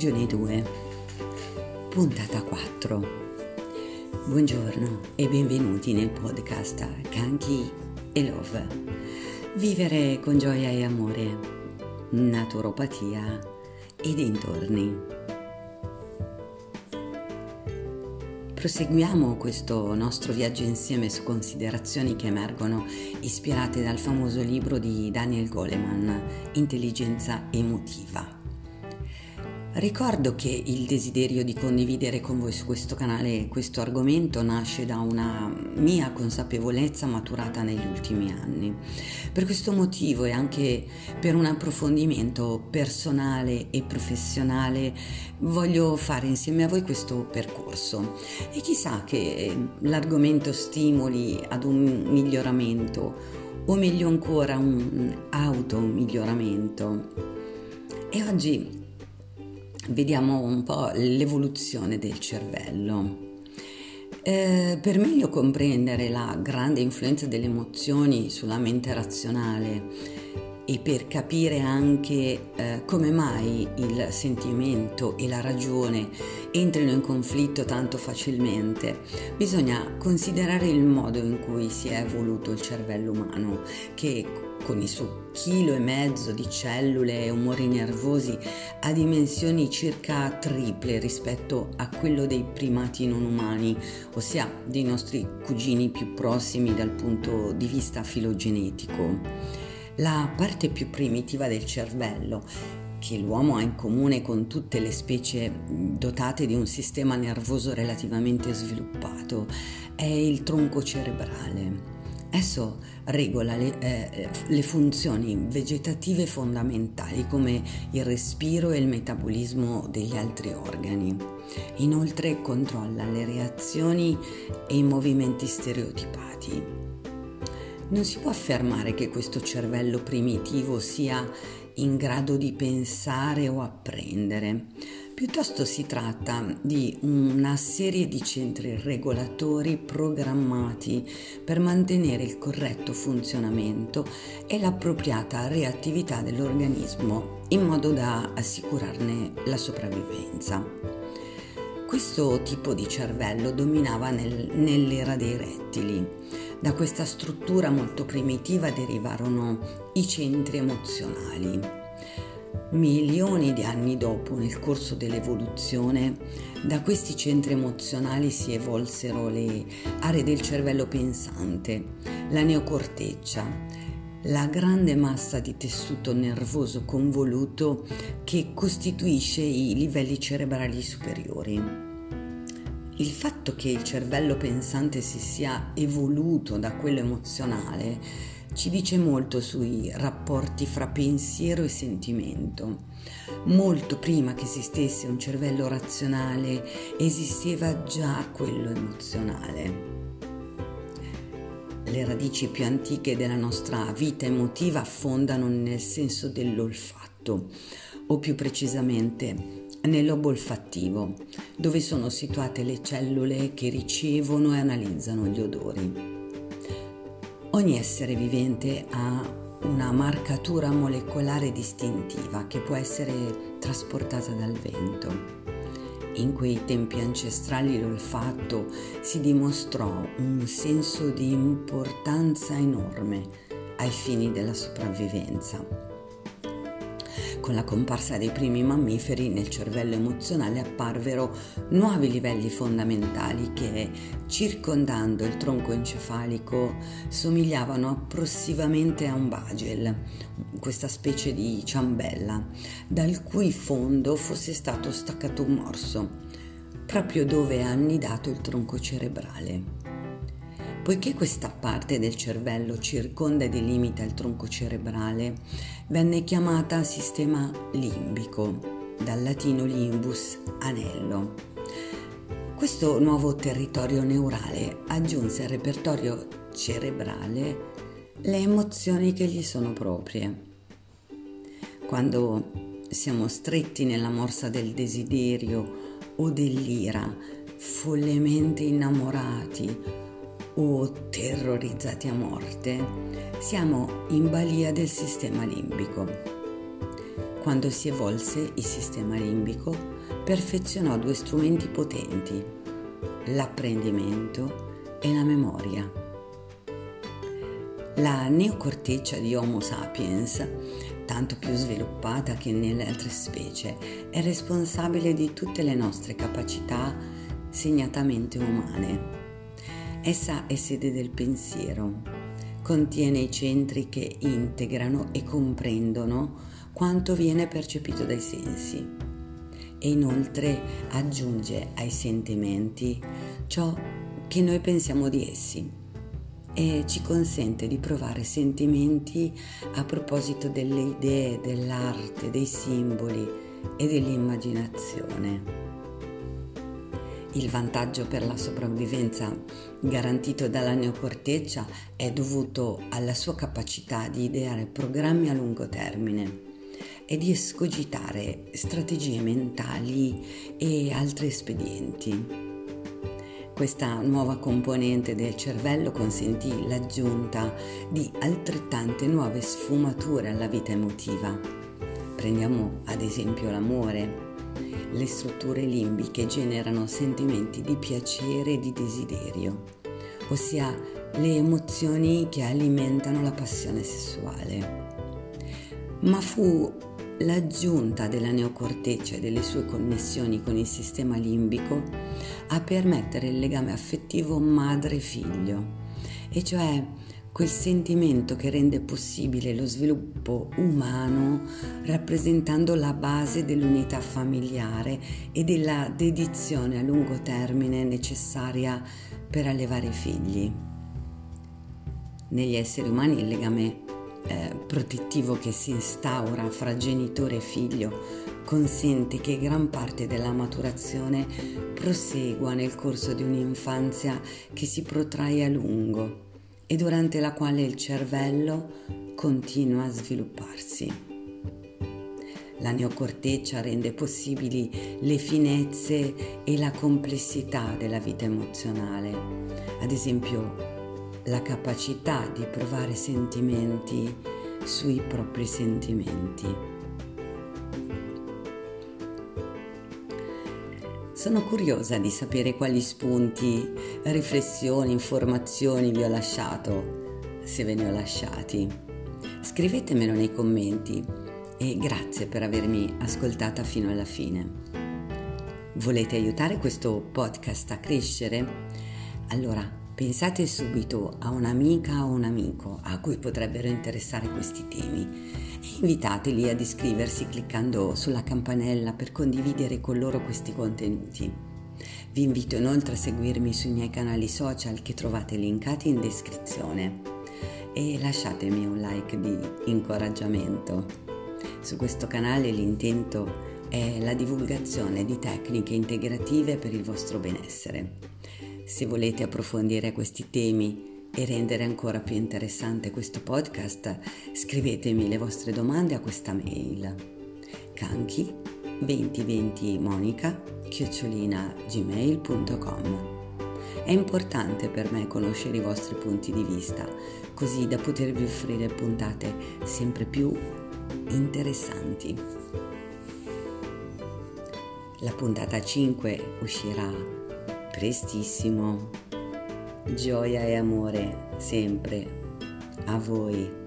Stagione 2, puntata 4. Buongiorno e benvenuti nel podcast Kanki e Love. Vivere con gioia e amore, naturopatia e dintorni. Proseguiamo questo nostro viaggio insieme su considerazioni che emergono ispirate dal famoso libro di Daniel Goleman, Intelligenza emotiva. Ricordo che il desiderio di condividere con voi su questo canale questo argomento nasce da una mia consapevolezza maturata negli ultimi anni. Per questo motivo e anche per un approfondimento personale e professionale voglio fare insieme a voi questo percorso e chissà che l'argomento stimoli ad un miglioramento o meglio ancora un auto miglioramento. E oggi vediamo un po' l'evoluzione del cervello. Eh, per meglio comprendere la grande influenza delle emozioni sulla mente razionale e per capire anche eh, come mai il sentimento e la ragione entrino in conflitto tanto facilmente, bisogna considerare il modo in cui si è evoluto il cervello umano, che con il suo chilo e mezzo di cellule e umori nervosi ha dimensioni circa triple rispetto a quello dei primati non umani, ossia dei nostri cugini più prossimi dal punto di vista filogenetico. La parte più primitiva del cervello che l'uomo ha in comune con tutte le specie dotate di un sistema nervoso relativamente sviluppato è il tronco cerebrale. Esso regola le, eh, le, funzioni vegetative fondamentali come il respiro e il metabolismo degli altri organi. Inoltre controlla le reazioni e i movimenti stereotipati. Non si può affermare che questo cervello primitivo sia in grado di pensare o apprendere. Piuttosto si tratta di una serie di centri regolatori programmati per mantenere il corretto funzionamento e l'appropriata reattività dell'organismo in modo da assicurarne la sopravvivenza. Questo tipo di cervello dominava nel, nell'era dei rettili. Da questa struttura molto primitiva derivarono i centri emozionali Milioni di anni dopo, nel corso dell'evoluzione, da questi centri emozionali si evolsero le aree del cervello pensante, la neocorteccia, la grande massa di tessuto nervoso convoluto che costituisce i livelli cerebrali superiori. Il fatto che il cervello pensante si sia evoluto da quello emozionale ci dice molto sui rapporti fra pensiero e sentimento. Molto prima che esistesse un cervello razionale esisteva già quello emozionale. Le radici più antiche della nostra vita emotiva affondano nel senso dell'olfatto, o più precisamente nel lobo olfattivo, dove sono situate le cellule che ricevono e analizzano gli odori. Ogni essere vivente ha una marcatura molecolare distintiva che può essere trasportata dal vento. In quei tempi ancestrali l'olfatto si dimostrò un senso di importanza enorme ai fini della sopravvivenza. Con la comparsa dei primi mammiferi nel cervello emozionale apparvero nuovi livelli fondamentali che, circondando il tronco encefalico, somigliavano approssimativamente a un bagel, questa specie di ciambella, dal cui fondo fosse stato staccato un morso, proprio dove è annidato il tronco cerebrale. Poiché questa parte del cervello circonda e delimita il tronco cerebrale, venne chiamata sistema limbico, dal latino limbus, anello. Questo nuovo territorio neurale aggiunse al repertorio cerebrale le emozioni che gli sono proprie. Quando siamo stretti nella morsa del desiderio o dell'ira, follemente innamorati o terrorizzati a morte, siamo in balia del sistema limbico. quando si evolse il sistema limbico, perfezionò due strumenti potenti, l'apprendimento e la memoria. La neocorteccia di Homo sapiens, tanto più sviluppata che nelle altre specie, è responsabile di tutte le nostre capacità segnatamente umane. Essa è sede del pensiero, contiene i centri che integrano e comprendono quanto viene percepito dai sensi. E inoltre aggiunge ai sentimenti ciò che noi pensiamo di essi. E ci consente di provare sentimenti a proposito delle idee, dell'arte, dei simboli e dell'immaginazione. Il vantaggio per la sopravvivenza garantito dalla neocorteccia è dovuto alla sua capacità di ideare programmi a lungo termine e di escogitare strategie mentali e altri espedienti. Questa nuova componente del cervello consentì l'aggiunta di altrettante nuove sfumature alla vita emotiva. Prendiamo ad esempio l'amore le strutture limbiche generano sentimenti di piacere e di desiderio, ossia le emozioni che alimentano la passione sessuale. Ma fu l'aggiunta della neocorteccia e delle sue connessioni con il sistema limbico a permettere il legame affettivo madre-figlio, e cioè quel sentimento che rende possibile lo sviluppo umano rappresentando la base dell'unità familiare e della dedizione a lungo termine necessaria per allevare i figli. Negli esseri umani il legame eh, protettivo che si instaura fra genitore e figlio consente che gran parte della maturazione prosegua nel corso di un'infanzia che si protrae a lungo e durante la quale il cervello continua a svilupparsi. La neocorteccia rende possibili le finezze e la complessità della vita emozionale, ad esempio la capacità di provare sentimenti sui propri sentimenti. Sono curiosa di sapere quali spunti, riflessioni, informazioni vi ho lasciato, se ve ne ho lasciati. Scrivetemelo nei commenti e grazie per avermi ascoltata fino alla fine. Volete aiutare questo podcast a crescere? Allora pensate subito a un'amica o un amico a cui potrebbero interessare questi temi invitateli ad iscriversi cliccando sulla campanella per condividere con loro questi contenuti. Vi invito inoltre a seguirmi sui miei canali social che trovate linkati in descrizione e lasciatemi un like di incoraggiamento. Su questo canale l'intento è la divulgazione di tecniche integrative per il vostro benessere. Se volete approfondire questi temi e rendere ancora più interessante questo podcast, scrivetemi le vostre domande a questa mail canchi 2020 monica chiocciolina gmail.com è importante per me conoscere i vostri punti di vista, così da potervi offrire puntate sempre più interessanti. La puntata 5 uscirà prestissimo gioia e amore sempre a voi.